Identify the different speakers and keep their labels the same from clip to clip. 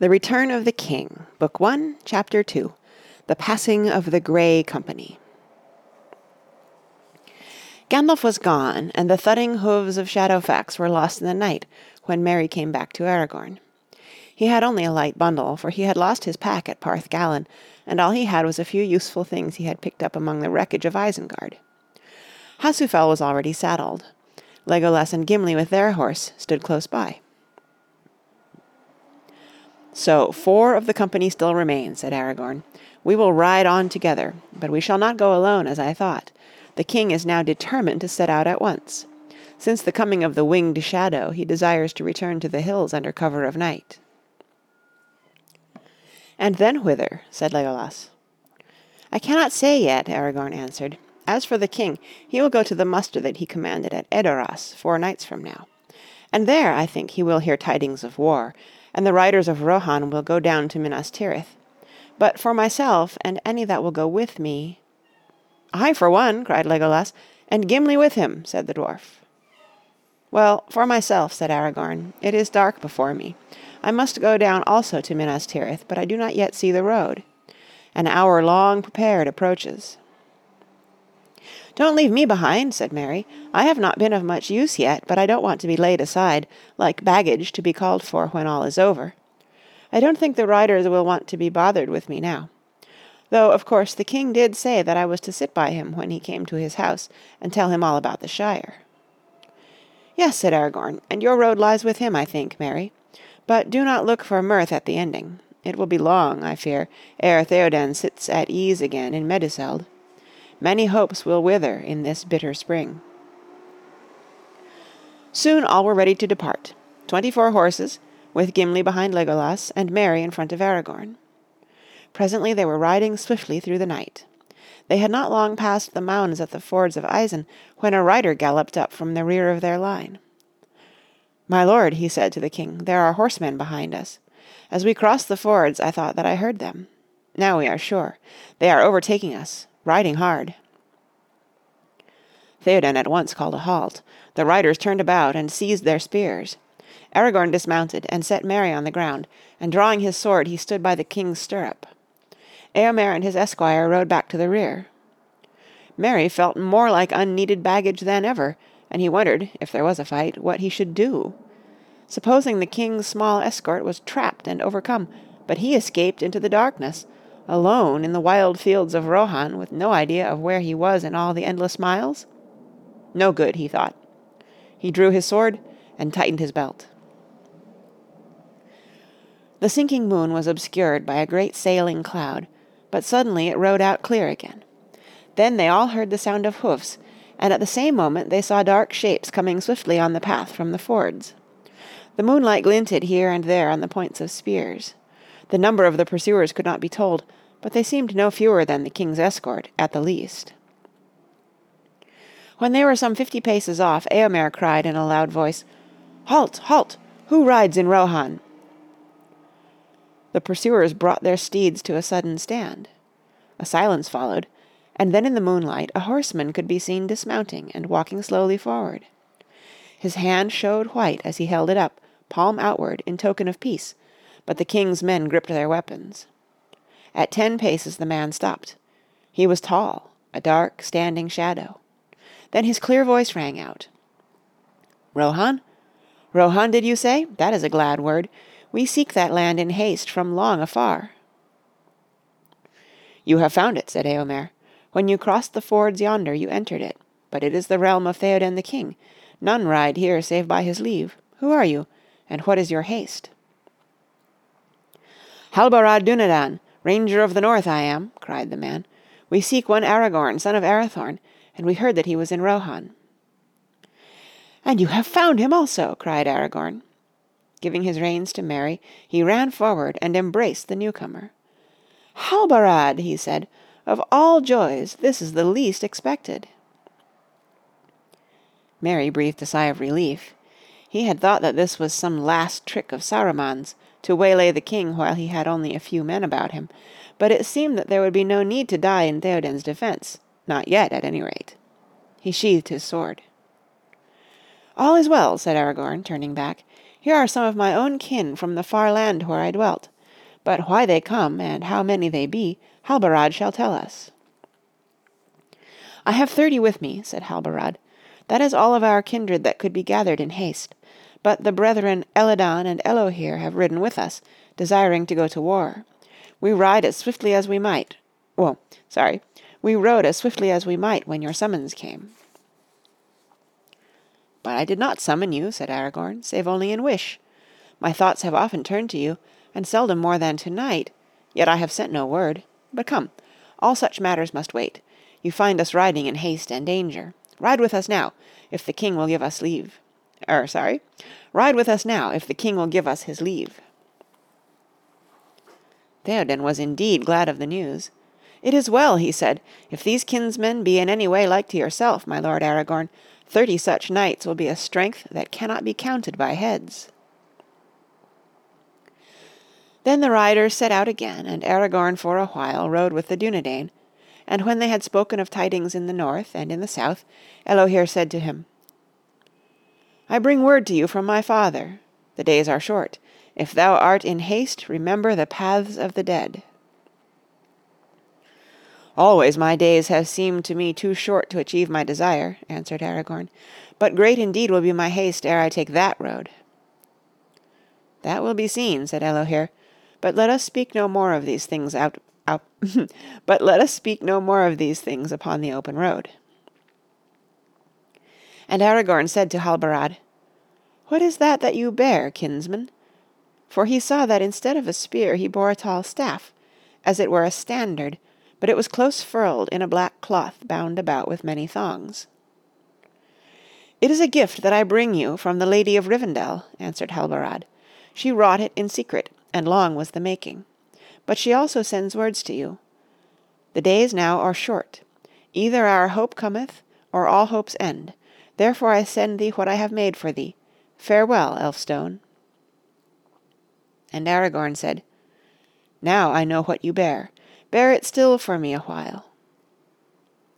Speaker 1: THE RETURN OF THE KING Book I, Chapter 2 The Passing of the Grey Company Gandalf was gone, and the thudding hoofs of Shadowfax were lost in the night when Merry came back to Aragorn. He had only a light bundle, for he had lost his pack at Parth Galen, and all he had was a few useful things he had picked up among the wreckage of Isengard. Hasufel was already saddled. Legolas and Gimli with their horse stood close by. So four of the company still remain, said Aragorn. We will ride on together, but we shall not go alone as I thought. The king is now determined to set out at once. Since the coming of the winged shadow, he desires to return to the hills under cover of night. And then whither? said Legolas. I cannot say yet, Aragorn answered. As for the king, he will go to the muster that he commanded at Edoras four nights from now. And there, I think, he will hear tidings of war, and the riders of Rohan will go down to Minas Tirith. But for myself, and any that will go with me... I, for one, cried Legolas, and Gimli with him, said the dwarf. Well, for myself, said Aragorn, it is dark before me. I must go down also to Minas Tirith, but I do not yet see the road. An hour long prepared approaches. Don't leave me behind, said Merry. I have not been of much use yet, but I don't want to be laid aside, like baggage to be called for when all is over. I don't think the riders will want to be bothered with me now. Though, of course, the king did say that I was to sit by him when he came to his house and tell him all about the Shire. Yes, said Aragorn, and your road lies with him, I think, Merry. But do not look for mirth at the ending. It will be long, I fear, ere Theoden sits at ease again in Meduseld. Many hopes will wither in this bitter spring. Soon all were ready to depart. Twenty-four horses, with Gimli behind Legolas, and Merry in front of Aragorn. Presently they were riding swiftly through the night. They had not long passed the mounds at the fords of Isen when a rider galloped up from the rear of their line. My lord, he said to the king, there are horsemen behind us. As we crossed the fords I thought that I heard them. Now we are sure. They are overtaking us riding hard. Theoden at once called a halt. The riders turned about and seized their spears. Aragorn dismounted and set Merry on the ground, and drawing his sword he stood by the king's stirrup. Eomer and his esquire rode back to the rear. Merry felt more like unneeded baggage than ever, and he wondered, if there was a fight, what he should do. Supposing the king's small escort was trapped and overcome, but he escaped into the darkness, alone in the wild fields of Rohan with no idea of where he was in all the endless miles? No good, he thought. He drew his sword and tightened his belt. The sinking moon was obscured by a great sailing cloud, but suddenly it rode out clear again. Then they all heard the sound of hoofs, and at the same moment they saw dark shapes coming swiftly on the path from the fords. The moonlight glinted here and there on the points of spears. The number of the pursuers could not be told, but they seemed no fewer than the king's escort, at the least. When they were some fifty paces off, Eomer cried in a loud voice, Halt! halt! Who rides in Rohan? The pursuers brought their steeds to a sudden stand. A silence followed, and then in the moonlight a horseman could be seen dismounting and walking slowly forward. His hand showed white as he held it up, palm outward, in token of peace, but the king's men gripped their weapons. At ten paces the man stopped. He was tall, a dark, standing shadow. Then his clear voice rang out. Rohan? Rohan, did you say? That is a glad word. We seek that land in haste from long afar. You have found it, said Eomer. When you crossed the fords yonder, you entered it. But it is the realm of Theoden the king. None ride here save by his leave. Who are you? And what is your haste? Halbarad Dunedain, Ranger of the North I am, cried the man. We seek one Aragorn, son of Arathorn, and we heard that he was in Rohan. And you have found him also, cried Aragorn. Giving his reins to Merry, he ran forward and embraced the newcomer. Halbarad, he said, of all joys this is the least expected. Merry breathed a sigh of relief. He had thought that this was some last trick of Saruman's, to waylay the king while he had only a few men about him, but it seemed that there would be no need to die in Theoden's defence, not yet at any rate. He sheathed his sword. All is well, said Aragorn, turning back. Here are some of my own kin from the far land where I dwelt. But why they come, and how many they be, Halbarad shall tell us." "I have thirty with me," said Halbarad. "That is all of our kindred that could be gathered in haste. But the brethren Elladan and Elohir have ridden with us, desiring to go to war. We ride as swiftly as we might well, sorry, we rode as swiftly as we might when your summons came." "But I did not summon you," said Aragorn, "save only in wish. My thoughts have often turned to you, and seldom more than to night, yet I have sent no word. But come, all such matters must wait. You find us riding in haste and danger. Ride with us now, if the king will give us leave. Er, sorry, ride with us now, if the king will give us his leave." Theoden was indeed glad of the news. "It is well," he said. "If these kinsmen be in any way like to yourself, my lord Aragorn, thirty such knights will be a strength that cannot be counted by heads." Then the riders set out again, and Aragorn for a while rode with the Dunedain, and when they had spoken of tidings in the north and in the south, Elohir said to him, "I bring word to you from my father. The days are short. If thou art in haste, remember the paths of the dead." "Always my days have seemed to me too short to achieve my desire," answered Aragorn. "But great indeed will be my haste ere I take that road." "That will be seen," said Elohir. "But let us speak no more of these things out, out but let us speak no more of these things upon the open road." And Aragorn said to Halbarad, "What is that that you bear, kinsman?" For he saw that instead of a spear he bore a tall staff, as it were a standard, but it was close furled in a black cloth bound about with many thongs. "It is a gift that I bring you from the Lady of Rivendell," answered Halbarad. "She wrought it in secret, and long was the making. But she also sends words to you. The days now are short. Either our hope cometh, or all hopes end. Therefore I send thee what I have made for thee. Farewell, Elfstone." And Aragorn said, "Now I know what you bear. Bear it still for me a while."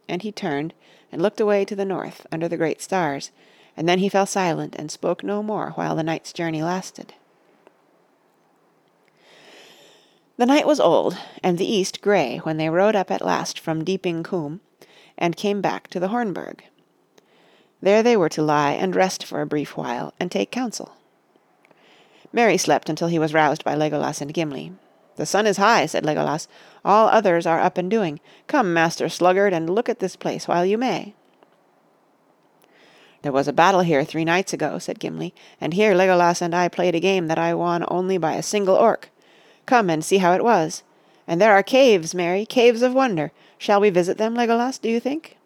Speaker 1: And he turned and looked away to the north under the great stars, and then he fell silent and spoke no more while the night's journey lasted. The night was old, and the east grey when they rode up at last from Deeping Combe, and came back to the Hornburg. There they were to lie and rest for a brief while, and take counsel. Merry slept until he was roused by Legolas and Gimli. "The sun is high," said Legolas. "All others are up and doing. Come, Master Sluggard, and look at this place while you may." "There was a battle here three nights ago," said Gimli, "and here Legolas and I played a game that I won only by a single orc. Come and see how it was. And there are caves, Merry, caves of wonder. Shall we visit them, Legolas, do you think?"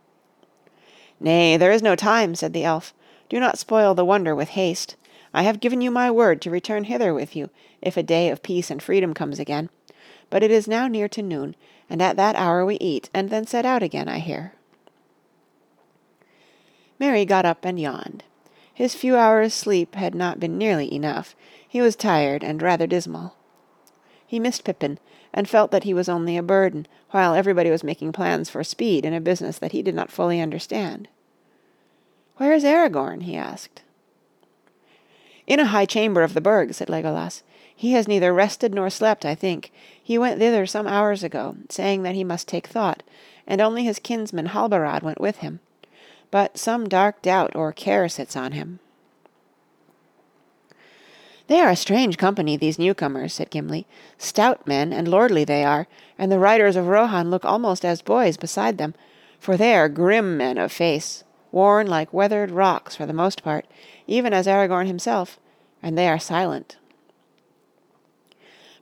Speaker 1: "Nay, there is no time," said the elf. "Do not spoil the wonder with haste. I have given you my word to return hither with you, if a day of peace and freedom comes again. But it is now near to noon, and at that hour we eat, and then set out again, I hear." Merry got up and yawned. His few hours' sleep had not been nearly enough; he was tired and rather dismal. He missed Pippin, and felt that he was only a burden, while everybody was making plans for speed in a business that he did not fully understand. "Where is Aragorn?" he asked. "In a high chamber of the Burg," said Legolas. "He has neither rested nor slept, I think. He went thither some hours ago, saying that he must take thought, and only his kinsman Halbarad went with him. But some dark doubt or care sits on him." "They are a strange company, these newcomers," said Gimli. "Stout men and lordly they are, and the riders of Rohan look almost as boys beside them, for they are grim men of face worn like weathered rocks for the most part, even as Aragorn himself, and they are silent.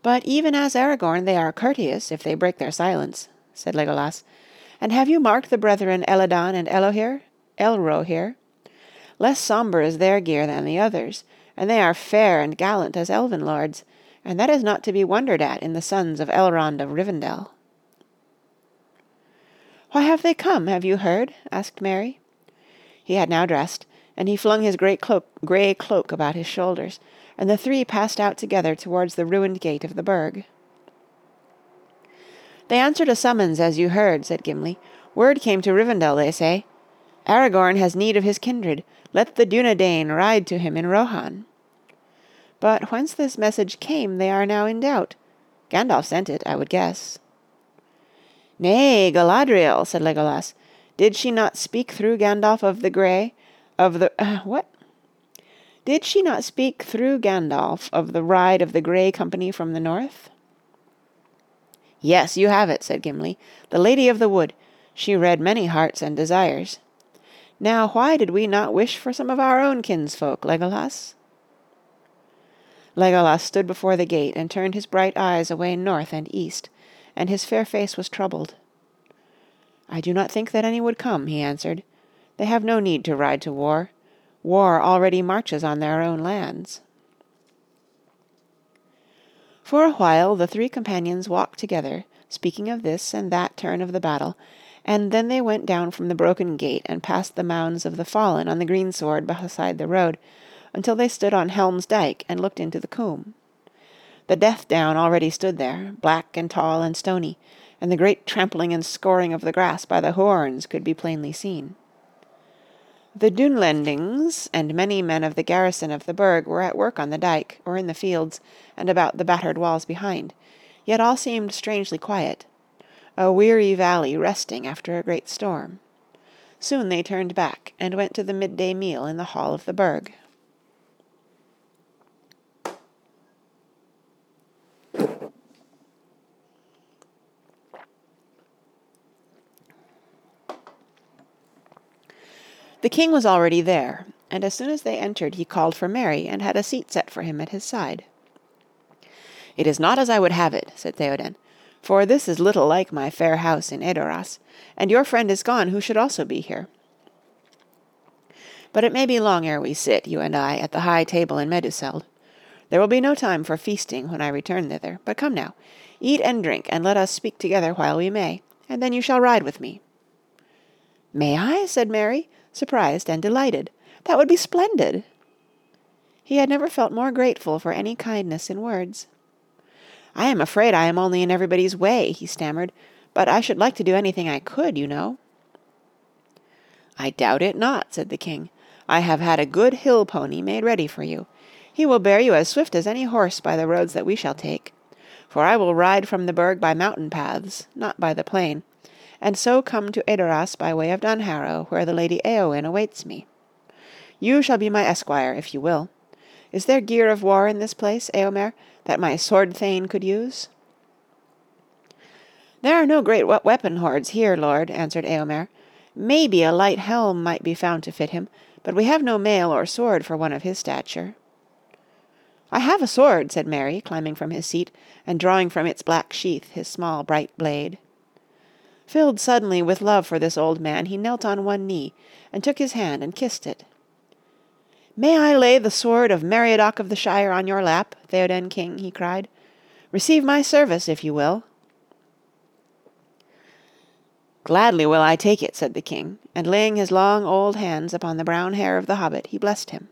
Speaker 1: "But even as Aragorn they are courteous if they break their silence," said Legolas. "And have you marked the brethren Elladan and Elohir? Elrohir? Less sombre is their gear than the others, and they are fair and gallant as elven lords, and that is not to be wondered at in the sons of Elrond of Rivendell." "Why have they come, have you heard?" asked Merry. He had now dressed, and he flung his great cloak, grey cloak about his shoulders, and the three passed out together towards the ruined gate of the Burg. "They answered a summons, as you heard," said Gimli. "Word came to Rivendell, they say. Aragorn has need of his kindred. Let the Dunedain ride to him in Rohan." But whence this message came they are now in doubt. Gandalf sent it, I would guess." "Nay, Galadriel," said Legolas. "Did she not speak through Gandalf of the Grey of the uh, what? Did she not speak through Gandalf of the ride of the Grey Company from the north?" "Yes, you have it," said Gimli. "The Lady of the Wood. She read many hearts and desires. Now why did we not wish for some of our own kinsfolk, Legolas?" Legolas stood before the gate and turned his bright eyes away north and east, and his fair face was troubled. "I do not think that any would come," he answered. "They have no need to ride to war. War already marches on their own lands." For a while the three companions walked together, speaking of this and that turn of the battle, and then they went down from the broken gate and past the mounds of the fallen on the greensward beside the road, until they stood on Helm's Dyke and looked into the coombe. The Death Down already stood there, black and tall and stony, and the great trampling and scoring of the grass by the Huorns could be plainly seen. The Dunlendings and many men of the garrison of the Burg were at work on the dyke, or in the fields, and about the battered walls behind, yet all seemed strangely quiet a weary valley resting after a great storm. Soon they turned back, and went to the midday meal in the hall of the Burg. The king was already there, and as soon as they entered he called for Merry and had a seat set for him at his side. "It is not as I would have it," said Theoden, "for this is little like my fair house in Edoras, and your friend is gone who should also be here. But it may be long ere we sit, you and I, at the high table in Meduseld. There will be no time for feasting when I return thither, but come now, eat and drink, and let us speak together while we may, and then you shall ride with me." "May I?" said Merry, surprised and delighted. That would be splendid. He had never felt more grateful for any kindness in words. I am afraid I am only in everybody's way, he stammered, but I should like to do anything I could, you know. I doubt it not, said the king. I have had a good hill pony made ready for you. He will bear you as swift as any horse by the roads that we shall take. For I will ride from the burg by mountain paths, not by the plain, and so come to Edoras by way of Dunharrow, where the Lady Eowyn awaits me. You shall be my esquire, if you will. Is there gear of war in this place, Eomer, that my sword thane could use?" "There are no great weapon hoards here, lord," answered Eomer. "Maybe a light helm might be found to fit him, but we have no mail or sword for one of his stature." "I have a sword," said Merry, climbing from his seat, and drawing from its black sheath his small bright blade. Filled suddenly with love for this old man, he knelt on one knee, and took his hand and kissed it. "May I lay the sword of Meriadoc of the Shire on your lap, Theoden King?" he cried. "Receive my service, if you will." "Gladly will I take it," said the king, and laying his long old hands upon the brown hair of the hobbit, he blessed him.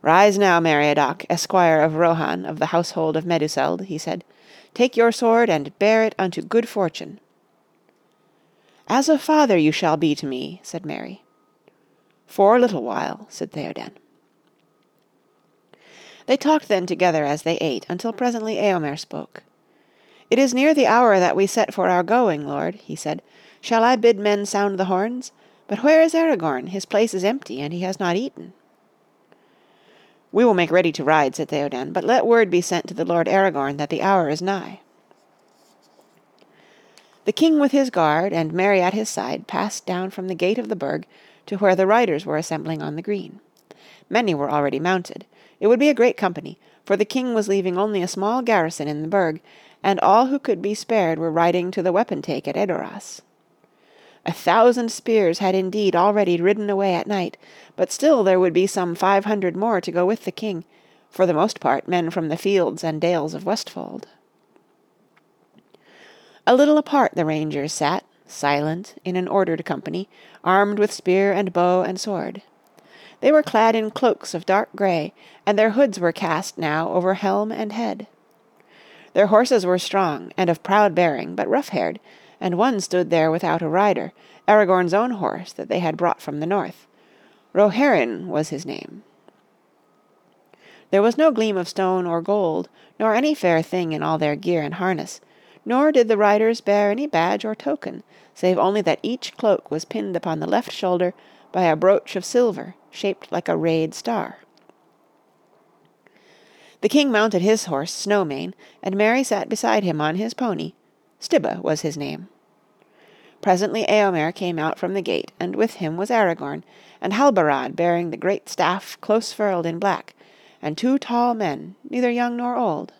Speaker 1: "Rise now, Meriadoc, esquire of Rohan of the household of Meduseld," he said. "Take your sword and bear it unto good fortune. "As a father you shall be to me," said Merry. "For a little while," said Theoden. They talked then together as they ate, until presently Eomer spoke. "It is near the hour that we set for our going, lord," he said. "Shall I bid men sound the horns? But where is Aragorn? His place is empty, and he has not eaten." "We will make ready to ride," said Theoden, "but let word be sent to the Lord Aragorn that the hour is nigh." The king with his guard and Merry at his side passed down from the gate of the Burg to where the riders were assembling on the green. Many were already mounted. It would be a great company, for the king was leaving only a small garrison in the Burg, and all who could be spared were riding to the wapentake at Edoras. A thousand spears had indeed already ridden away at night, but still there would be some five hundred more to go with the king, for the most part men from the fields and dales of Westfold. A little apart the rangers sat, silent, in an ordered company, armed with spear and bow and sword. They were clad in cloaks of dark grey, and their hoods were cast now over helm and head. Their horses were strong and of proud bearing, but rough-haired, and one stood there without a rider, Aragorn's own horse that they had brought from the north. Roheryn was his name. There was no gleam of stone or gold, nor any fair thing in all their gear and harness, nor did the riders bear any badge or token, save only that each cloak was pinned upon the left shoulder by a brooch of silver shaped like a rayed star. The King mounted his horse Snowmane, and Merry sat beside him on his pony, Stybba was his name. Presently Eomer came out from the gate, and with him was Aragorn, and Halbarad bearing the great staff close furled in black, and two tall men, neither young nor old.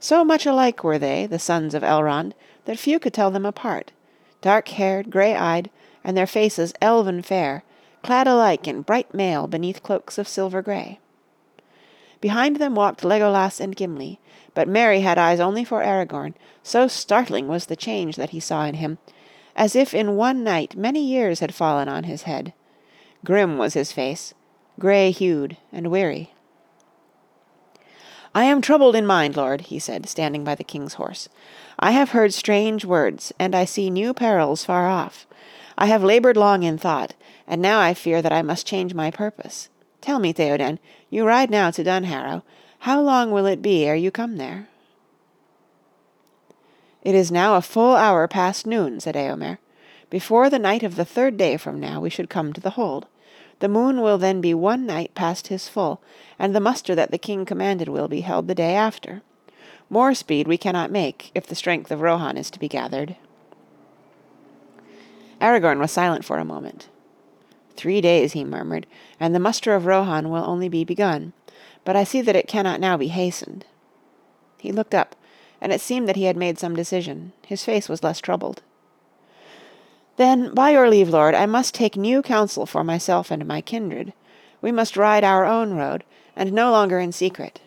Speaker 1: So much alike were they, the sons of Elrond, that few could tell them apart, dark haired, grey eyed, and their faces elven fair, clad alike in bright mail beneath cloaks of silver grey. Behind them walked Legolas and Gimli, but Merry had eyes only for Aragorn, so startling was the change that he saw in him, as if in one night many years had fallen on his head. Grim was his face, grey hued and weary. I am troubled in mind, lord, he said, standing by the king's horse. I have heard strange words, and I see new perils far off. I have laboured long in thought, and now I fear that I must change my purpose. Tell me, Theoden, you ride now to Dunharrow. How long will it be ere you come there? It is now a full hour past noon, said Eomer. Before the night of the third day from now we should come to the hold. The moon will then be one night past his full, and the muster that the king commanded will be held the day after. More speed we cannot make, if the strength of Rohan is to be gathered. Aragorn was silent for a moment. Three days, he murmured, and the muster of Rohan will only be begun, but I see that it cannot now be hastened. He looked up, and it seemed that he had made some decision. His face was less troubled. Then, by your leave, lord, I must take new counsel for myself and my kindred. We must ride our own road, and no longer in secret.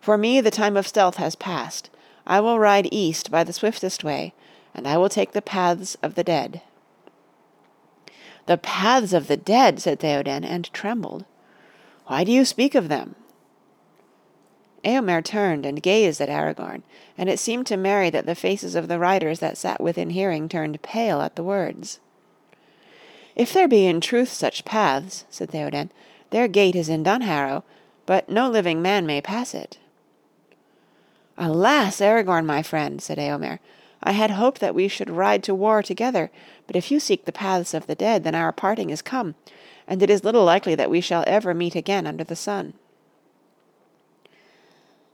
Speaker 1: For me the time of stealth has passed. I will ride east by the swiftest way, and I will take the paths of the dead. The paths of the dead, said Theoden, and trembled. Why do you speak of them? Eomer turned and gazed at Aragorn, and it seemed to Merry that the faces of the riders that sat within hearing turned pale at the words. If there be in truth such paths, said Theoden, their gate is in Dunharrow, but no living man may pass it. Alas, Aragorn, my friend, said Eomer, I had hoped that we should ride to war together, but if you seek the paths of the dead, then our parting is come, and it is little likely that we shall ever meet again under the sun.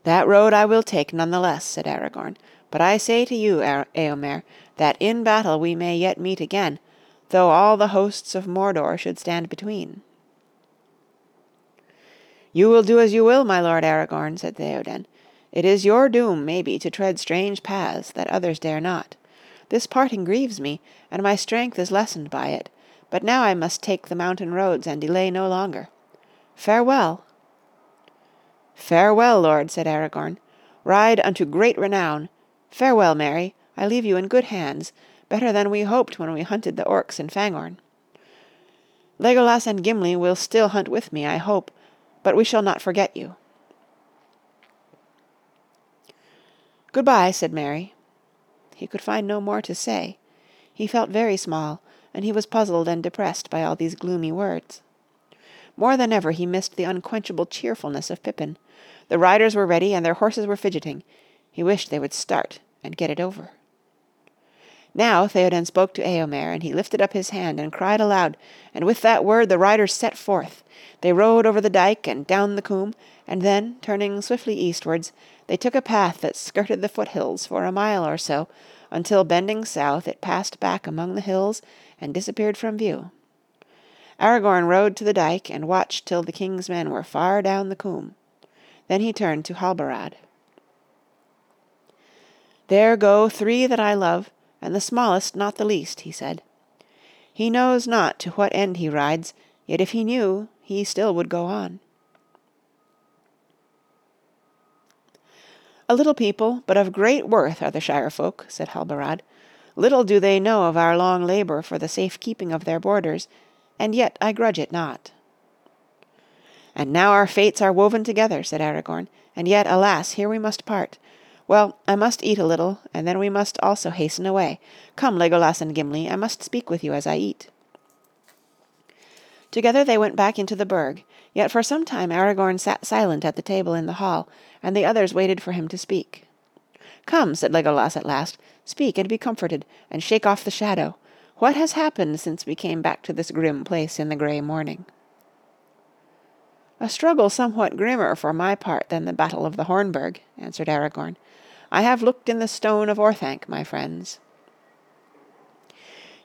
Speaker 1: That road I will take none the less, said Aragorn, but I say to you, Eomer, that in battle we may yet meet again, though all the hosts of Mordor should stand between. You will do as you will, my lord Aragorn, said Theoden. It is your doom, maybe, to tread strange paths that others dare not. This parting grieves me, and my strength is lessened by it, but now I must take the mountain roads and delay no longer. Farewell!" "Farewell, lord," said Aragorn. "Ride unto great renown. Farewell, Merry, I leave you in good hands, better than we hoped when we hunted the orcs in Fangorn. Legolas and Gimli will still hunt with me, I hope, but we shall not forget you." "Good-bye," said Merry. He could find no more to say. He felt very small, and he was puzzled and depressed by all these gloomy words. More than ever he missed the unquenchable cheerfulness of Pippin. The riders were ready and their horses were fidgeting. He wished they would start and get it over. Now Theoden spoke to Eomer, and he lifted up his hand and cried aloud, and with that word the riders set forth. They rode over the dike and down the coombe, and then, turning swiftly eastwards, they took a path that skirted the foothills for a mile or so, until bending south it passed back among the hills and disappeared from view. Aragorn rode to the dike and watched till the king's men were far down the coombe. Then he turned to Halbarad. There go three that I love, and the smallest not the least, he said. He knows not to what end he rides, yet if he knew, he still would go on. A little people, but of great worth are the Shire folk, said Halbarad. Little do they know of our long labour for the safe keeping of their borders, and yet I grudge it not. And now our fates are woven together, said Aragorn, and yet, alas, here we must part. Well, I must eat a little, and then we must also hasten away. Come, Legolas and Gimli, I must speak with you as I eat. Together they went back into the Burg, Yet for some time Aragorn sat silent at the table in the hall, and the others waited for him to speak. "Come," said Legolas at last, "speak and be comforted, and shake off the shadow. What has happened since we came back to this grim place in the grey morning?" "A struggle somewhat grimmer for my part than the battle of the Hornburg," answered Aragorn. "I have looked in the stone of Orthanc, my friends."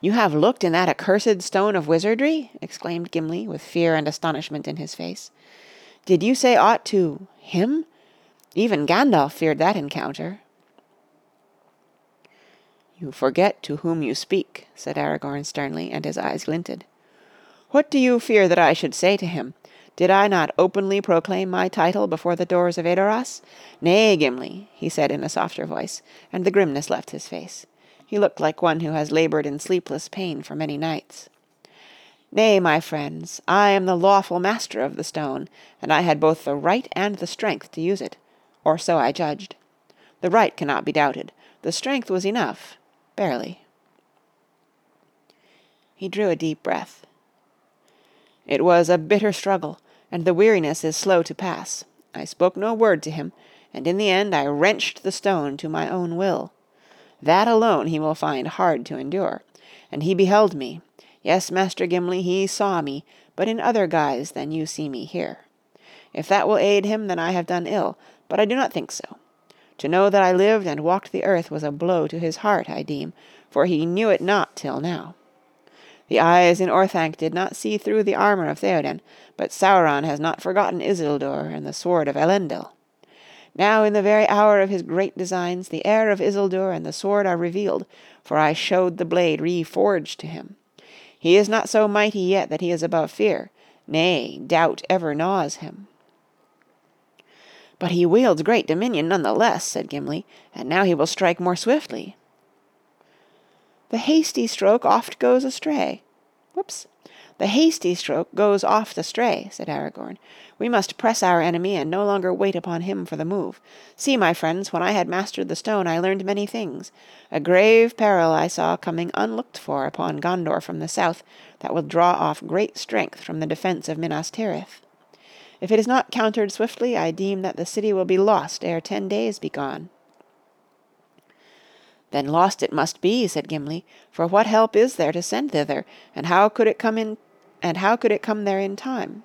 Speaker 1: "You have looked in that accursed stone of wizardry?" exclaimed Gimli, with fear and astonishment in his face. "Did you say aught to him? Even Gandalf feared that encounter." "You forget to whom you speak," said Aragorn sternly, and his eyes glinted. "What do you fear that I should say to him? Did I not openly proclaim my title before the doors of Edoras? Nay, Gimli," he said in a softer voice, and the grimness left his face. He looked like one who has laboured in sleepless pain for many nights. "Nay, my friends, I am the lawful master of the stone, and I had both the right and the strength to use it, or so I judged. The right cannot be doubted. The strength was enough barely." He drew a deep breath. It was a bitter struggle, and the weariness is slow to pass. I spoke no word to him, and in the end I wrenched the stone to my own will. That alone he will find hard to endure. And he beheld me. Yes, Master Gimli, he saw me, but in other guise than you see me here. If that will aid him, then I have done ill, but I do not think so. To know that I lived and walked the earth was a blow to his heart, I deem, for he knew it not till now. The eyes in Orthanc did not see through the armour of Theoden, but Sauron has not forgotten Isildur and the sword of Elendil. Now in the very hour of his great designs the heir of Isildur and the sword are revealed, for I showed the blade reforged to him. He is not so mighty yet that he is above fear, nay, doubt ever gnaws him. "But he wields great dominion none the less," said Gimli, "and now he will strike more swiftly." "The hasty stroke oft goes astray. Whoops! The hasty stroke goes oft astray," said Aragorn. "We must press our enemy and no longer wait upon him for the move. See, my friends, when I had mastered the stone I learned many things. A grave peril I saw coming unlooked for upon Gondor from the south that will draw off great strength from the defence of Minas Tirith. If it is not countered swiftly, I deem that the city will be lost ere ten days be gone." "Then lost it must be," said Gimli, "for what help is there to send thither, and how could it come in and how could it come there in time?"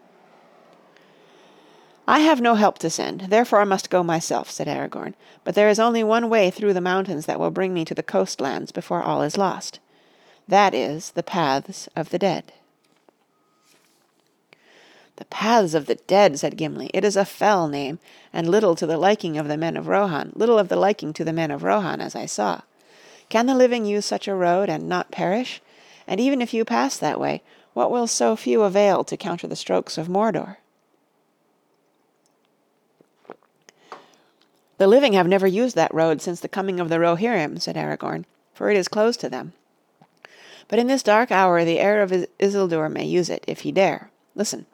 Speaker 1: "I have no help to send, therefore I must go myself," said Aragorn. "But there is only one way through the mountains that will bring me to the coast lands before all is lost. That is the Paths of the Dead." "The Paths of the Dead," said Gimli. "It is a fell name, and little to the liking of the men of Rohan, little of the liking to the men of Rohan, as I saw. Can the living use such a road and not perish? And even if you pass that way, what will so few avail to counter the strokes of Mordor?" "The living have never used that road since the coming of the Rohirrim," said Aragorn, "for it is closed to them. But in this dark hour the heir of Isildur may use it, if he dare. Listen.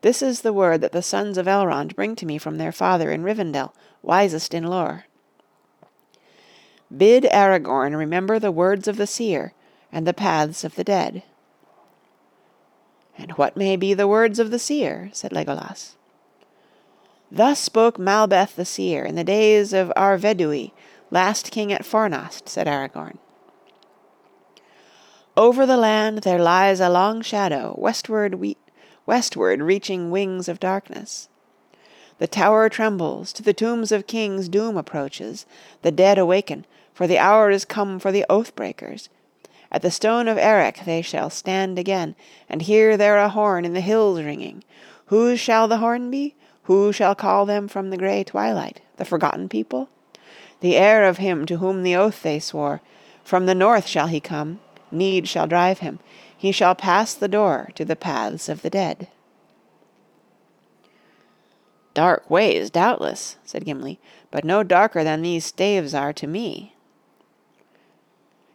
Speaker 1: This is the word that the sons of Elrond bring to me from their father in Rivendell, wisest in lore. Bid Aragorn remember the words of the seer and the paths of the dead. And what may be the words of the seer? said Legolas. Thus spoke Malbeth the seer in the days of Arvedui, last king at Fornost, said Aragorn. Over the land there lies a long shadow, westward we westward reaching wings of darkness. The tower trembles, to the tombs of kings doom approaches, the dead awaken, for the hour is come for the oath breakers. At the stone of Erech they shall stand again, and hear there a horn in the hills ringing. Whose shall the horn be? Who shall call them from the grey twilight? The forgotten people? The heir of him to whom the oath they swore. From the north shall he come, need shall drive him. He shall pass the door to the paths of the dead." "Dark ways, doubtless," said Gimli, "but no darker than these staves are to me."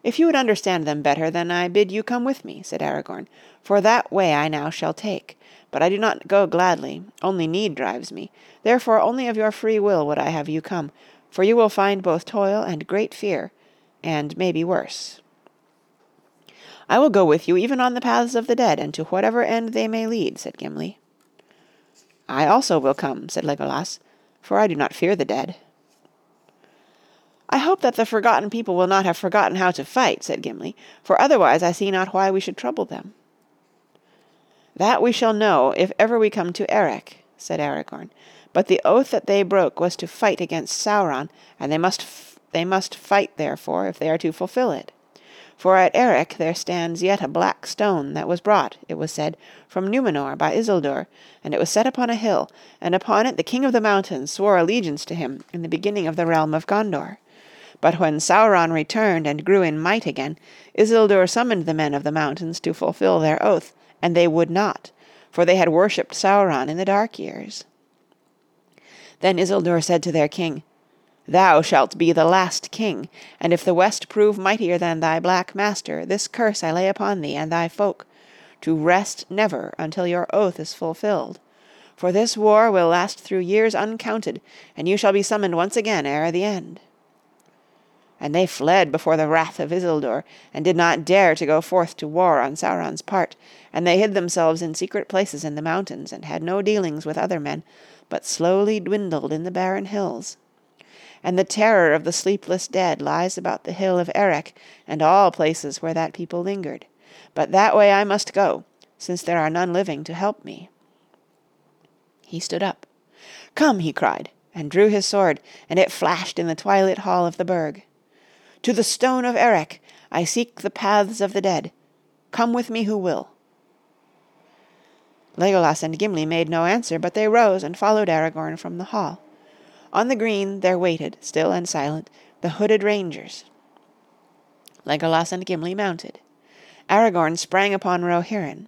Speaker 1: "If you would understand them better, then I bid you come with me," said Aragorn, "for that way I now shall take. But I do not go gladly, only need drives me. Therefore only of your free will would I have you come, for you will find both toil and great fear, and maybe worse. "I will go with you even on the paths of the dead, and to whatever end they may lead," said Gimli. I also will come, said Legolas, for I do not fear the dead. I hope that the forgotten people will not have forgotten how to fight, said Gimli, for otherwise I see not why we should trouble them. That we shall know if ever we come to Erech, said Aragorn. But the oath that they broke was to fight against Sauron, and they must f- they must fight therefore if they are to fulfill it. For at Erech there stands yet a black stone that was brought, it was said, from Numenor by Isildur, and it was set upon a hill, and upon it the King of the Mountains swore allegiance to him in the beginning of the realm of Gondor. But when Sauron returned and grew in might again, Isildur summoned the men of the mountains to fulfill their oath, and they would not, for they had worshipped Sauron in the dark years. Then Isildur said to their king, Thou shalt be the last king, and if the West prove mightier than thy black master, this curse I lay upon thee and thy folk, to rest never until your oath is fulfilled. For this war will last through years uncounted, and you shall be summoned once again ere the end. And they fled before the wrath of Isildur, and did not dare to go forth to war on Sauron's part, and they hid themselves in secret places in the mountains, and had no dealings with other men, but slowly dwindled in the barren hills and the terror of the sleepless dead lies about the hill of Erech and all places where that people lingered. But that way I must go, since there are none living to help me. He stood up. Come, he cried, and drew his sword, and it flashed in the twilit hall of the burg. To the stone of Erech I seek the paths of the dead. Come with me who will. Legolas and Gimli made no answer, but they rose and followed Aragorn from the hall. On the green there waited, still and silent, the hooded rangers. Legolas and Gimli mounted. Aragorn sprang upon Roheryn.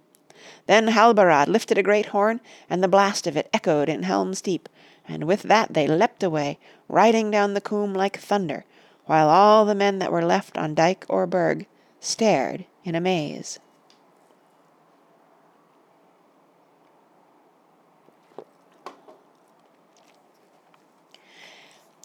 Speaker 1: Then Halbarad lifted a great horn, and the blast of it echoed in Helm's Deep, and with that they leapt away, riding down the coombe like thunder, while all the men that were left on dyke or burg stared in amaze.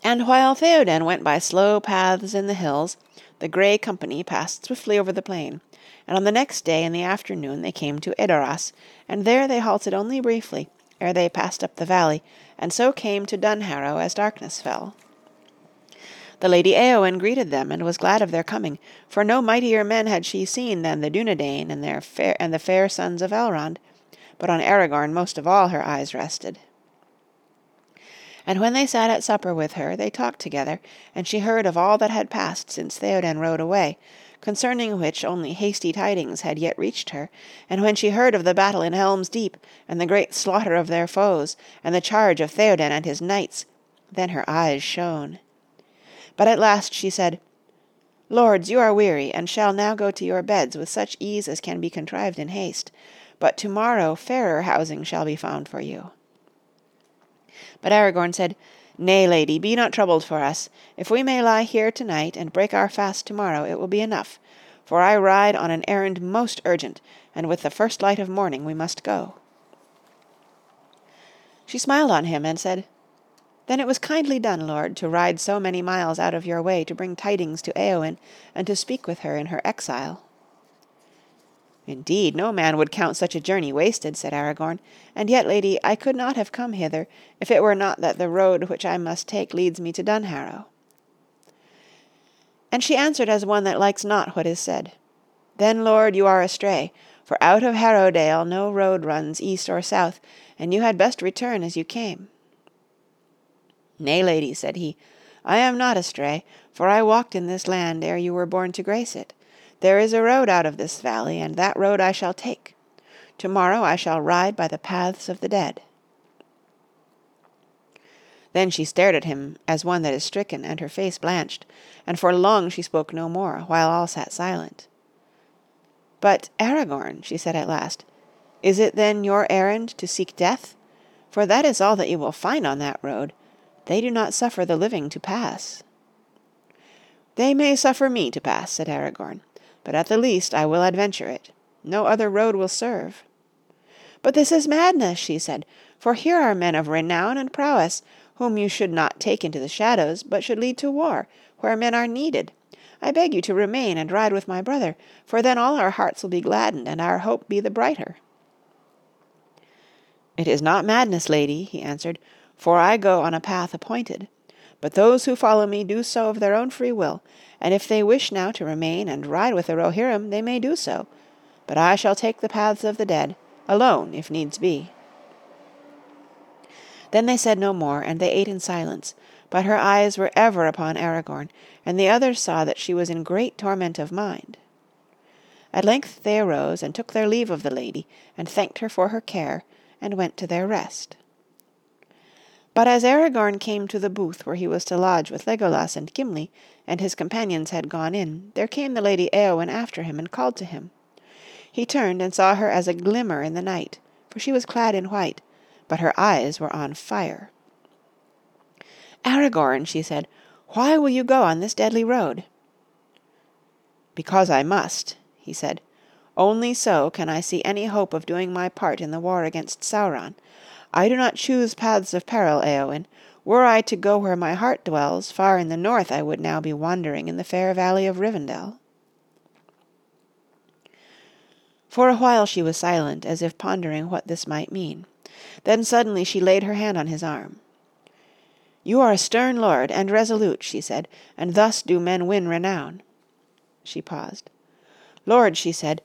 Speaker 1: And while Theoden went by slow paths in the hills, the Grey Company passed swiftly over the plain, and on the next day in the afternoon they came to Edoras, and there they halted only briefly, ere they passed up the valley, and so came to Dunharrow as darkness fell. The Lady Eowyn greeted them and was glad of their coming, for no mightier men had she seen than the Dunedain and their fair and the fair sons of Elrond, but on Aragorn most of all her eyes rested. And when they sat at supper with her, they talked together, and she heard of all that had passed since Theoden rode away, concerning which only hasty tidings had yet reached her, and when she heard of the battle in Helm's Deep, and the great slaughter of their foes, and the charge of Theoden and his knights, then her eyes shone. But at last she said, Lords, you are weary, and shall now go to your beds with such ease as can be contrived in haste, but to-morrow fairer housing shall be found for you. But Aragorn said, Nay, lady, be not troubled for us. If we may lie here to-night and break our fast to-morrow, it will be enough, for I ride on an errand most urgent, and with the first light of morning we must go. She smiled on him and said, Then it was kindly done, lord, to ride so many miles out of your way to bring tidings to Eowyn and to speak with her in her exile. Indeed, no man would count such a journey wasted, said Aragorn, and yet, lady, I could not have come hither if it were not that the road which I must take leads me to Dunharrow. And she answered as one that likes not what is said. Then, lord, you are astray, for out of Harrowdale no road runs east or south, and you had best return as you came. Nay, lady, said he, I am not astray, for I walked in this land ere you were born to grace it. There is a road out of this valley, and that road I shall take. To-morrow I shall ride by the paths of the dead. Then she stared at him as one that is stricken, and her face blanched, and for long she spoke no more, while all sat silent. But, Aragorn, she said at last, is it then your errand to seek death? For that is all that you will find on that road. They do not suffer the living to pass. They may suffer me to pass, said Aragorn, but at the least I will adventure it. No other road will serve. But this is madness, she said, for here are men of renown and prowess, whom you should not take into the shadows, but should lead to war, where men are needed. I beg you to remain and ride with my brother, for then all our hearts will be gladdened and our hope be the brighter. It is not madness, lady, he answered, for I go on a path appointed. But those who follow me do so of their own free will, and if they wish now to remain and ride with the Rohirrim they may do so. But I shall take the paths of the dead, alone if needs be. Then they said no more, and they ate in silence, but her eyes were ever upon Aragorn, and the others saw that she was in great torment of mind. At length they arose and took their leave of the lady, and thanked her for her care, and went to their rest. But as Aragorn came to the booth where he was to lodge with Legolas and Gimli, and his companions had gone in, there came the Lady Eowyn after him and called to him. He turned and saw her as a glimmer in the night, for she was clad in white, but her eyes were on fire. Aragorn, she said, why will you go on this deadly road? Because I must, he said. Only so can I see any hope of doing my part in the war against Sauron. I do not choose paths of peril, Eowyn. Were I to go where my heart dwells, far in the north I would now be wandering in the fair valley of Rivendell. For a while she was silent, as if pondering what this might mean. Then suddenly she laid her hand on his arm. You are a stern lord and resolute, she said, and thus do men win renown. She paused. Lord, she said,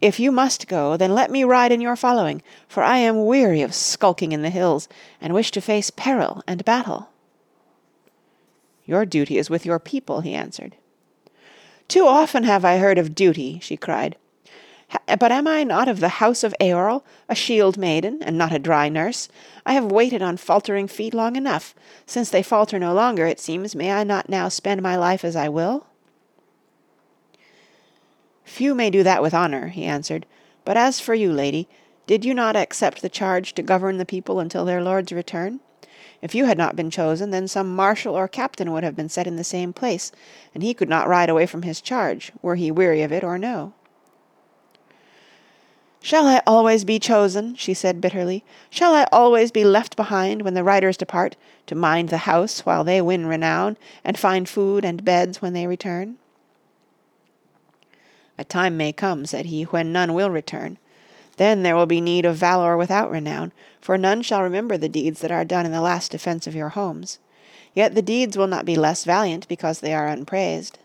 Speaker 1: if you must go, then let me ride in your following, for I am weary of skulking in the hills, and wish to face peril and battle. Your duty is with your people, he answered. Too often have I heard of duty, she cried. But am I not of the house of Eorl, a shield maiden, and not a dry nurse? I have waited on faltering feet long enough. Since they falter no longer, it seems, may I not now spend my life as I will? Few may do that with honour, he answered. But as for you, lady, did you not accept the charge to govern the people until their lord's return? If you had not been chosen, then some marshal or captain would have been set in the same place, and he could not ride away from his charge, were he weary of it or no. Shall I always be chosen? she said bitterly. Shall I always be left behind when the riders depart, to mind the house while they win renown, and find food and beds when they return? A time may come, said he, when none will return. Then there will be need of valour without renown, for none shall remember the deeds that are done in the last defence of your homes. Yet the deeds will not be less valiant because they are unpraised.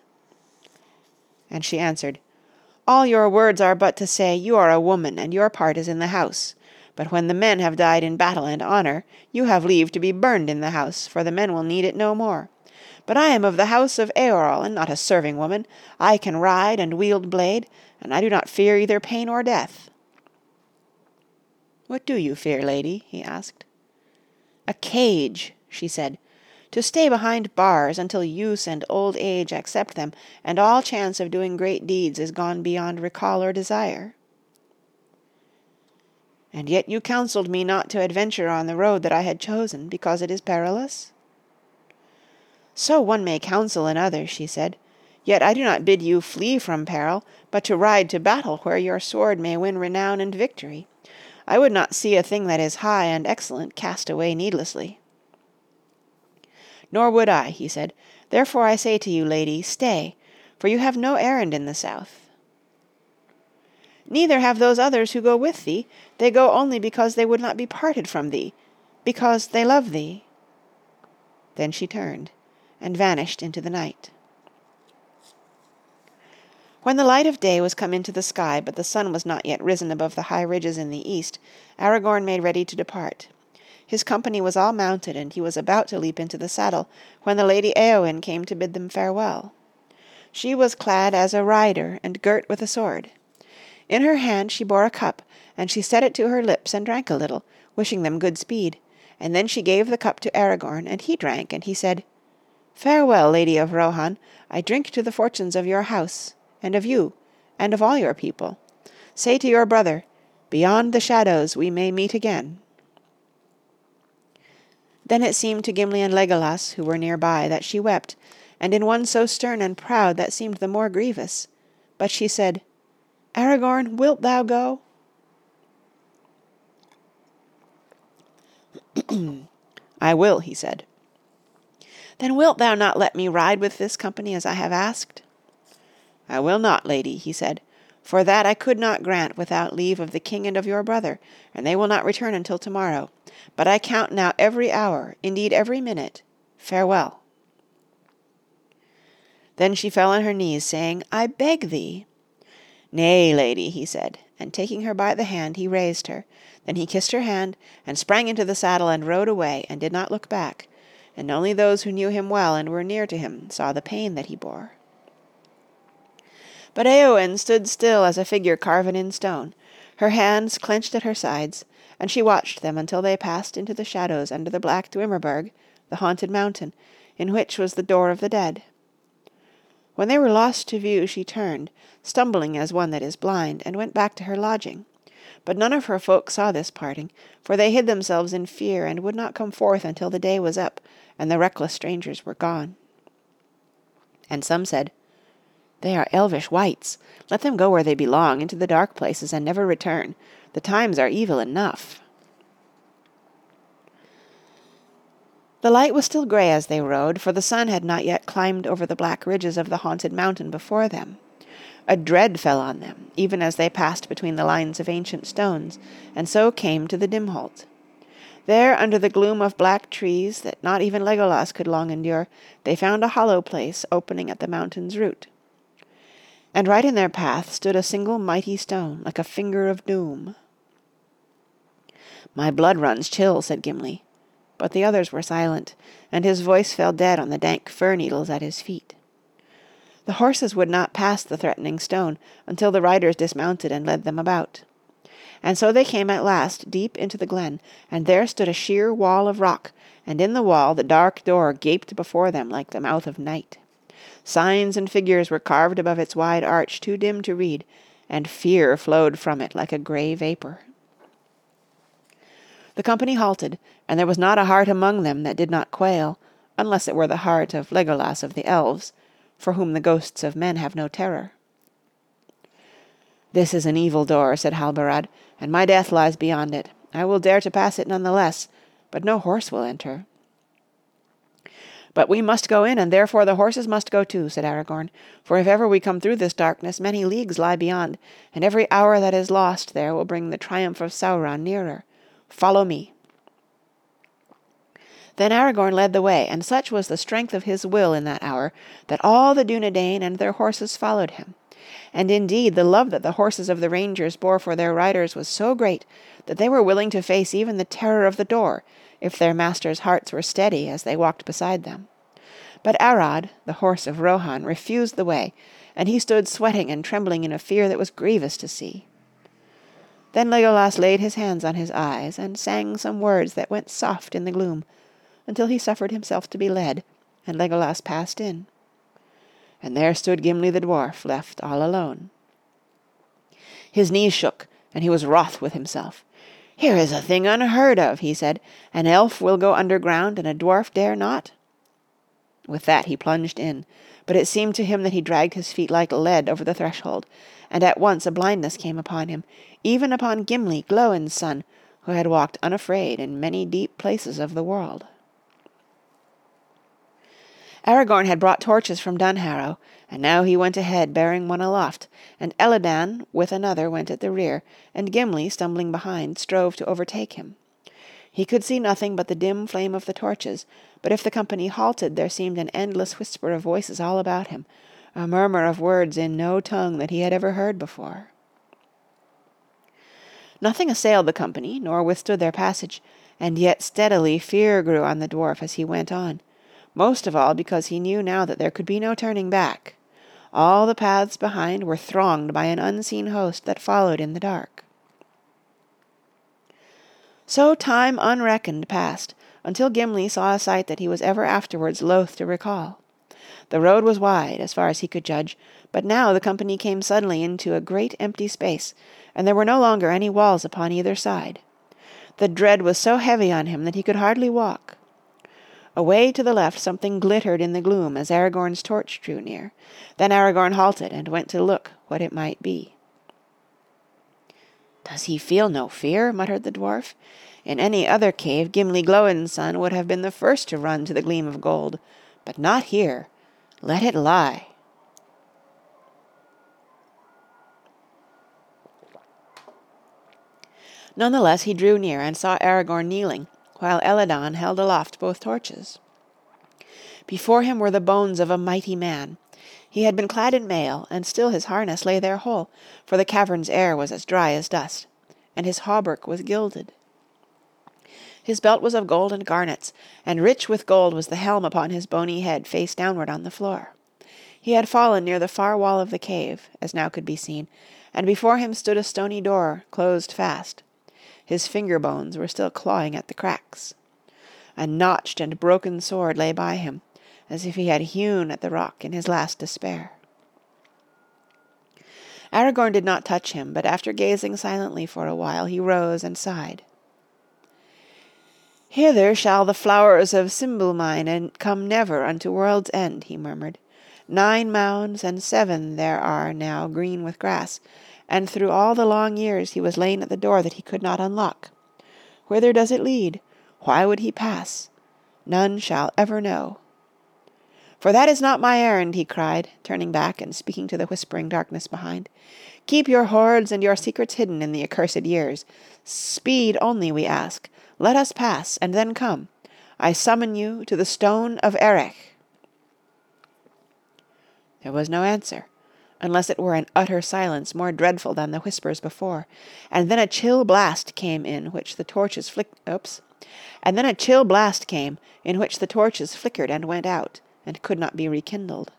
Speaker 1: And she answered, All your words are but to say, You are a woman, and your part is in the house. But when the men have died in battle and honour, you have leave to be burned in the house, for the men will need it no more. But I am of the house of Eorl, and not a serving woman. I can ride and wield blade, and I do not fear either pain or death. What do you fear, lady? he asked. A cage, she said, to stay behind bars until use and old age accept them, and all chance of doing great deeds is gone beyond recall or desire. And yet you counselled me not to adventure on the road that I had chosen, because it is perilous? So one may counsel another, she said. Yet I do not bid you flee from peril, but to ride to battle where your sword may win renown and victory. I would not see a thing that is high and excellent cast away needlessly. Nor would I, he said. Therefore I say to you, lady, stay, for you have no errand in the south. Neither have those others who go with thee. They go only because they would not be parted from thee, because they love thee. Then she turned and vanished into the night. When the light of day was come into the sky, but the sun was not yet risen above the high ridges in the east, Aragorn made ready to depart. His company was all mounted, and he was about to leap into the saddle, when the Lady Eowyn came to bid them farewell. She was clad as a rider and girt with a sword. In her hand she bore a cup, and she set it to her lips and drank a little, wishing them good speed, and then she gave the cup to Aragorn, and he drank, and he said, Farewell, Lady of Rohan, I drink to the fortunes of your house, and of you, and of all your people. Say to your brother, Beyond the shadows we may meet again. Then it seemed to Gimli and Legolas, who were near by, that she wept, and in one so stern and proud that seemed the more grievous. But she said, Aragorn, wilt thou go? I will, he said. Then wilt thou not let me ride with this company as I have asked? I will not, lady, he said, For that I could not grant without leave of the King and of your brother, and they will not return until to morrow. But I count now every hour, indeed every minute. Farewell." Then she fell on her knees, saying, "I beg thee." "Nay, lady," he said, and taking her by the hand he raised her. Then he kissed her hand, and sprang into the saddle and rode away, and did not look back, and only those who knew him well and were near to him saw the pain that he bore. But Eowyn stood still as a figure carven in stone, her hands clenched at her sides, and she watched them until they passed into the shadows under the black Dwimmerberg, the haunted mountain, in which was the door of the dead. When they were lost to view she turned, stumbling as one that is blind, and went back to her lodging. But none of her folk saw this parting, for they hid themselves in fear and would not come forth until the day was up and the reckless strangers were gone. And some said, They are elvish wights. Let them go where they belong, into the dark places, and never return. The times are evil enough. The light was still grey as they rode, for the sun had not yet climbed over the black ridges of the haunted mountain before them. A dread fell on them, even as they passed between the lines of ancient stones, and so came to the Dimholt. There, under the gloom of black trees that not even Legolas could long endure, they found a hollow place opening at the mountain's root. And right in their path stood a single mighty stone, like a finger of doom. My blood runs chill, said Gimli. But the others were silent, and his voice fell dead on the dank fir needles at his feet. The horses would not pass the threatening stone until the riders dismounted and led them about. And so they came at last deep into the glen, and there stood a sheer wall of rock, and in the wall the dark door gaped before them like the mouth of night. Signs and figures were carved above its wide arch too dim to read, and fear flowed from it like a grey vapour. The company halted, and there was not a heart among them that did not quail, unless it were the heart of Legolas of the Elves, for whom the ghosts of men have no terror. This is an evil door, said Halbarad, and my death lies beyond it. I will dare to pass it none the less, but no horse will enter. But we must go in, and therefore the horses must go too, said Aragorn. For if ever we come through this darkness, many leagues lie beyond, and every hour that is lost there will bring the triumph of Sauron nearer. Follow me. Then Aragorn led the way, and such was the strength of his will in that hour that all the Dunedain and their horses followed him. And indeed the love that the horses of the rangers bore for their riders was so great that they were willing to face even the terror of the door if their masters' hearts were steady as they walked beside them. But Arod, the horse of Rohan, refused the way, and he stood sweating and trembling in a fear that was grievous to see. Then Legolas laid his hands on his eyes and sang some words that went soft in the gloom, until he suffered himself to be led, and Legolas passed in. And there stood Gimli the dwarf, left all alone. His knees shook, and he was wroth with himself. Here is a thing unheard of, he said. An elf will go underground, and a dwarf dare not. With that he plunged in, but it seemed to him that he dragged his feet like lead over the threshold, and at once a blindness came upon him, even upon Gimli, Glóin's son, who had walked unafraid in many deep places of the world. Aragorn had brought torches from Dunharrow, and now he went ahead bearing one aloft, and Elladan with another went at the rear, and Gimli, stumbling behind, strove to overtake him. He could see nothing but the dim flame of the torches, but if the company halted there seemed an endless whisper of voices all about him, a murmur of words in no tongue that he had ever heard before. Nothing assailed the company, nor withstood their passage, and yet steadily fear grew on the dwarf as he went on, most of all because he knew now that there could be no turning back. All the paths behind were thronged by an unseen host that followed in the dark. So time unreckoned passed, until Gimli saw a sight that he was ever afterwards loath to recall. The road was wide, as far as he could judge, but now the company came suddenly into a great empty space, and there were no longer any walls upon either side. The dread was so heavy on him that he could hardly walk. Away to the left something glittered in the gloom as Aragorn's torch drew near. Then Aragorn halted and went to look what it might be. "Does he feel no fear?" muttered the dwarf. In any other cave Gimli Gloinson would have been the first to run to the gleam of gold, but not here. Let it lie. Nonetheless he drew near and saw Aragorn kneeling, while Elladan held aloft both torches. Before him were the bones of a mighty man. He had been clad in mail, and still his harness lay there whole, for the cavern's air was as dry as dust, and his hauberk was gilded. His belt was of gold and garnets, and rich with gold was the helm upon his bony head face downward on the floor. He had fallen near the far wall of the cave, as now could be seen, and before him stood a stony door, closed fast. His finger bones were still clawing at the cracks. A notched and broken sword lay by him, as if he had hewn at the rock in his last despair. Aragorn did not touch him, but after gazing silently for a while he rose and sighed. Hither shall the flowers of simbelmynë come never unto world's end, he murmured. Nine mounds and seven there are now green with grass, and through all the long years he was lain at the door that he could not unlock. Whither does it lead? Why would he pass? None shall ever know. For that is not my errand, he cried, turning back and speaking to the whispering darkness behind. Keep your hoards and your secrets hidden in the accursed years. Speed only we ask. Let us pass, and then come. I summon you to the stone of Erech. There was no answer, unless it were an utter silence more dreadful than the whispers before, and then a chill blast came in which the torches flick oops. And then a chill blast came in which the torches flickered and went out, and could not be rekindled.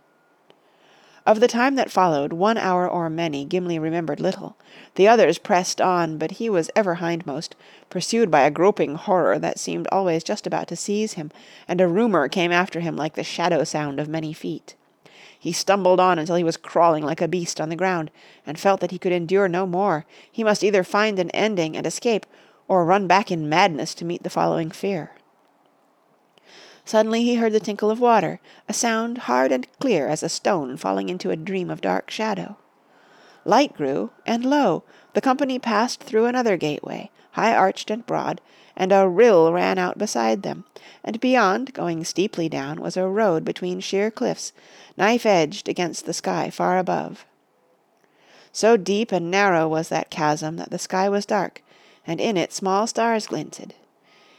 Speaker 1: Of the time that followed, one hour or many, Gimli remembered little. The others pressed on, but he was ever hindmost, pursued by a groping horror that seemed always just about to seize him, and a rumour came after him like the shadow sound of many feet. He stumbled on until he was crawling like a beast on the ground, and felt that he could endure no more. He must either find an ending and escape, or run back in madness to meet the following fear. Suddenly he heard the tinkle of water, a sound hard and clear as a stone falling into a dream of dark shadow. Light grew, and lo! the company passed through another gateway, high arched and broad, and a rill ran out beside them, and beyond, going steeply down, was a road between sheer cliffs, knife edged against the sky far above. So deep and narrow was that chasm that the sky was dark, and in it small stars glinted.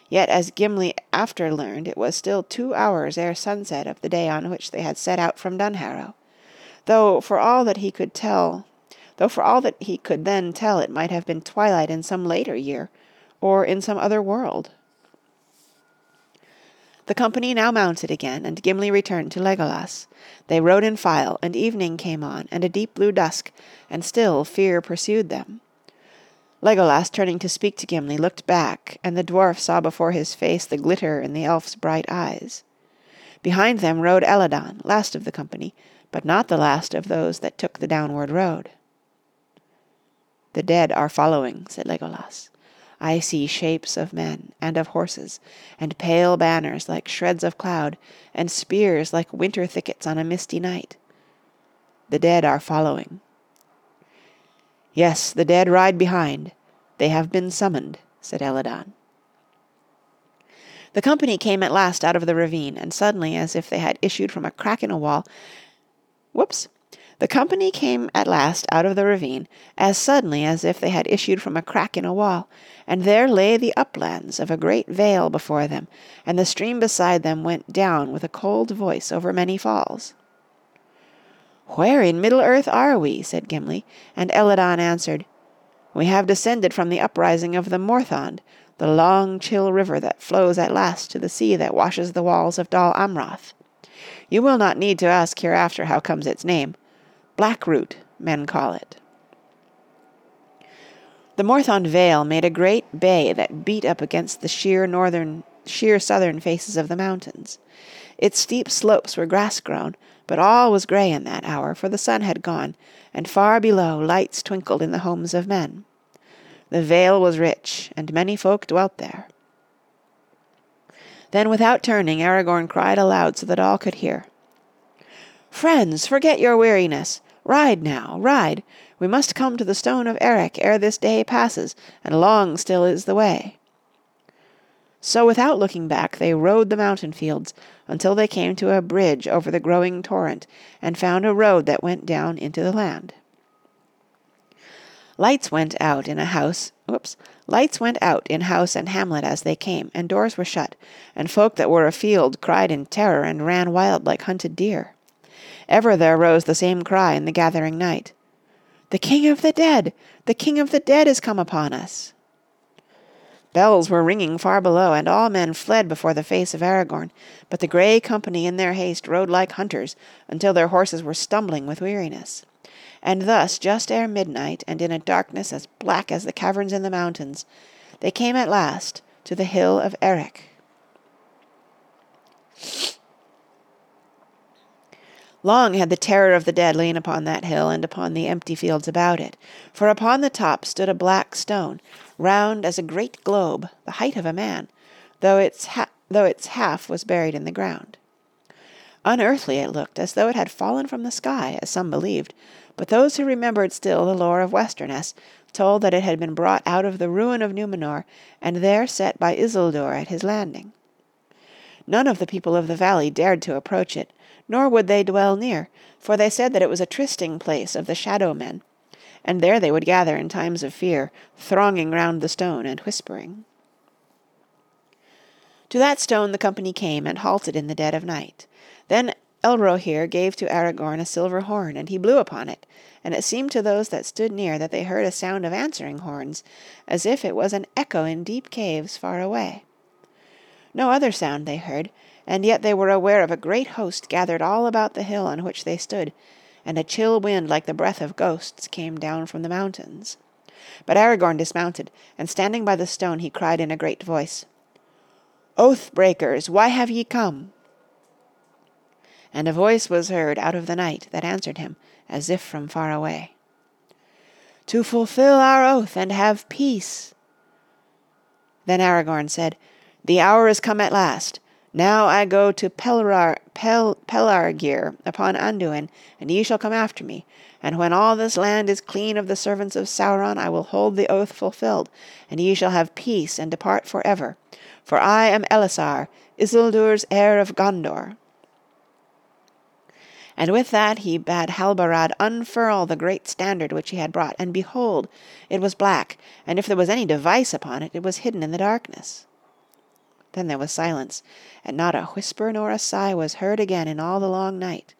Speaker 1: Yet as Gimli after learned it was still two hours ere sunset of the day on which they had set out from Dunharrow, though for all that he could tell though for all that he could then tell it might have been twilight in some later year, or in some other world. The company now mounted again, and Gimli returned to Legolas. They rode in file, and evening came on, and a deep blue dusk, and still fear pursued them. Legolas, turning to speak to Gimli, looked back, and the dwarf saw before his face the glitter in the elf's bright eyes. Behind them rode Elladan, last of the company, but not the last of those that took the downward road. "The dead are following," said Legolas. "I see shapes of men and of horses, and pale banners like shreds of cloud, and spears like winter thickets on a misty night. The dead are following. "Yes, the dead ride behind. They have been summoned," said Elladan. The company came at last out of the ravine, and suddenly, as if they had issued from a crack in a wall whoops! The company came at last out of the ravine, as suddenly as if they had issued from a crack in a wall, and there lay the uplands of a great vale before them, and the stream beside them went down with a cold voice over many falls. "Where in Middle earth are we?" said Gimli, and Elladan answered, "We have descended from the uprising of the Morthond, the long chill river that flows at last to the sea that washes the walls of Dol Amroth. You will not need to ask hereafter how comes its name. Blackroot, men call it." The Morthond Vale made a great bay that beat up against the sheer northern sheer southern faces of the mountains. Its steep slopes were grass grown, but all was grey in that hour, for the sun had gone, and far below lights twinkled in the homes of men. The vale was rich, and many folk dwelt there. Then without turning Aragorn cried aloud so that all could hear. "Friends, forget your weariness. Ride now, ride. We must come to the stone of Erech ere this day passes, and long still is the way." So without looking back they rode the mountain fields until they came to a bridge over the growing torrent and found a road that went down into the land. Lights went out in a house whoops, lights went out in house and hamlet as they came, and doors were shut, and folk that were afield cried in terror and ran wild like hunted deer. Ever there rose the same cry in the gathering night, "The King of the Dead! The King of the Dead is come upon us!" Bells were ringing far below, and all men fled before the face of Aragorn, but the Grey Company in their haste rode like hunters until their horses were stumbling with weariness. And thus, just ere midnight, and in a darkness as black as the caverns in the mountains, they came at last to the hill of Erech. Long had the terror of the dead lain upon that hill and upon the empty fields about it. For upon the top stood a black stone, round as a great globe, the height of a man, though its, ha- though its half was buried in the ground. Unearthly it looked, as though it had fallen from the sky, as some believed, but those who remembered still the lore of Westernesse told that it had been brought out of the ruin of Numenor and there set by Isildur at his landing. None of the people of the valley dared to approach it, nor would they dwell near, for they said that it was a trysting place of the Shadow Men, and there they would gather in times of fear, thronging round the stone and whispering. To that stone the company came and halted in the dead of night. Then Elrohir gave to Aragorn a silver horn, and he blew upon it, and it seemed to those that stood near that they heard a sound of answering horns, as if it was an echo in deep caves far away. No other sound they heard, and yet they were aware of a great host gathered all about the hill on which they stood, and a chill wind like the breath of ghosts came down from the mountains. But Aragorn dismounted, and standing by the stone he cried in a great voice, Oath breakers, why have ye come? and a voice was heard out of the night that answered him, as if from far away. To fulfill our oath and have peace. Then Aragorn said, The hour is come at last. Now I go to Pelrar, Pel, Pelargir upon Anduin, and ye shall come after me. And when all this land is clean of the servants of Sauron, I will hold the oath fulfilled, and ye shall have peace and depart for ever. For I am Elessar, Isildur's heir of Gondor. And with that he bade Halbarad unfurl the great standard which he had brought, and behold, it was black, and if there was any device upon it, it was hidden in the darkness. Then there was silence, and not a whisper nor a sigh was heard again in all the long night.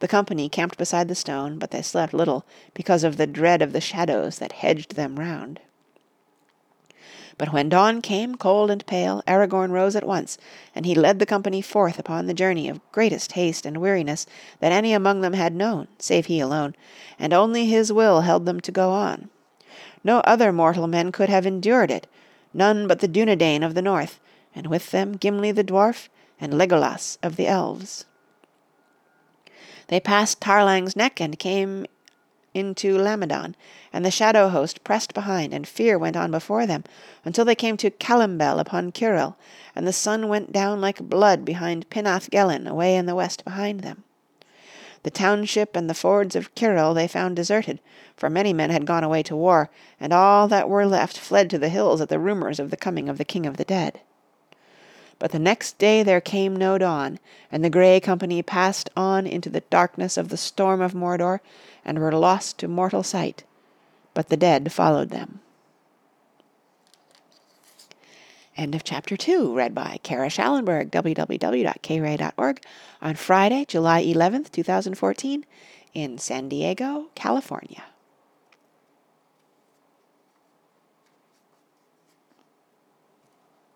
Speaker 1: The company camped beside the stone, but they slept little, because of the dread of the shadows that hedged them round. But when dawn came, cold and pale, Aragorn rose at once, and he led the company forth upon the journey of greatest haste and weariness that any among them had known, save he alone, and only his will held them to go on. No other mortal men could have endured it, none but the Dunedain of the north, and with them Gimli the dwarf and Legolas of the elves. They passed Tarlang's neck and came into Lamedon, and the shadow host pressed behind, and fear went on before them, until they came to Calembel upon Ciril, and the sun went down like blood behind Pinnath Gelin away in the west behind them. The township and the fords of Ciril they found deserted, for many men had gone away to war, and all that were left fled to the hills at the rumours of the coming of the King of the Dead. But the next day there came no dawn, and the Grey Company passed on into the darkness of the storm of Mordor, and were lost to mortal sight, but the dead followed them. End of chapter 2, read by Kara Shallenberg, www.kayray.org, on Friday, July 11th, 2014, in San Diego, California.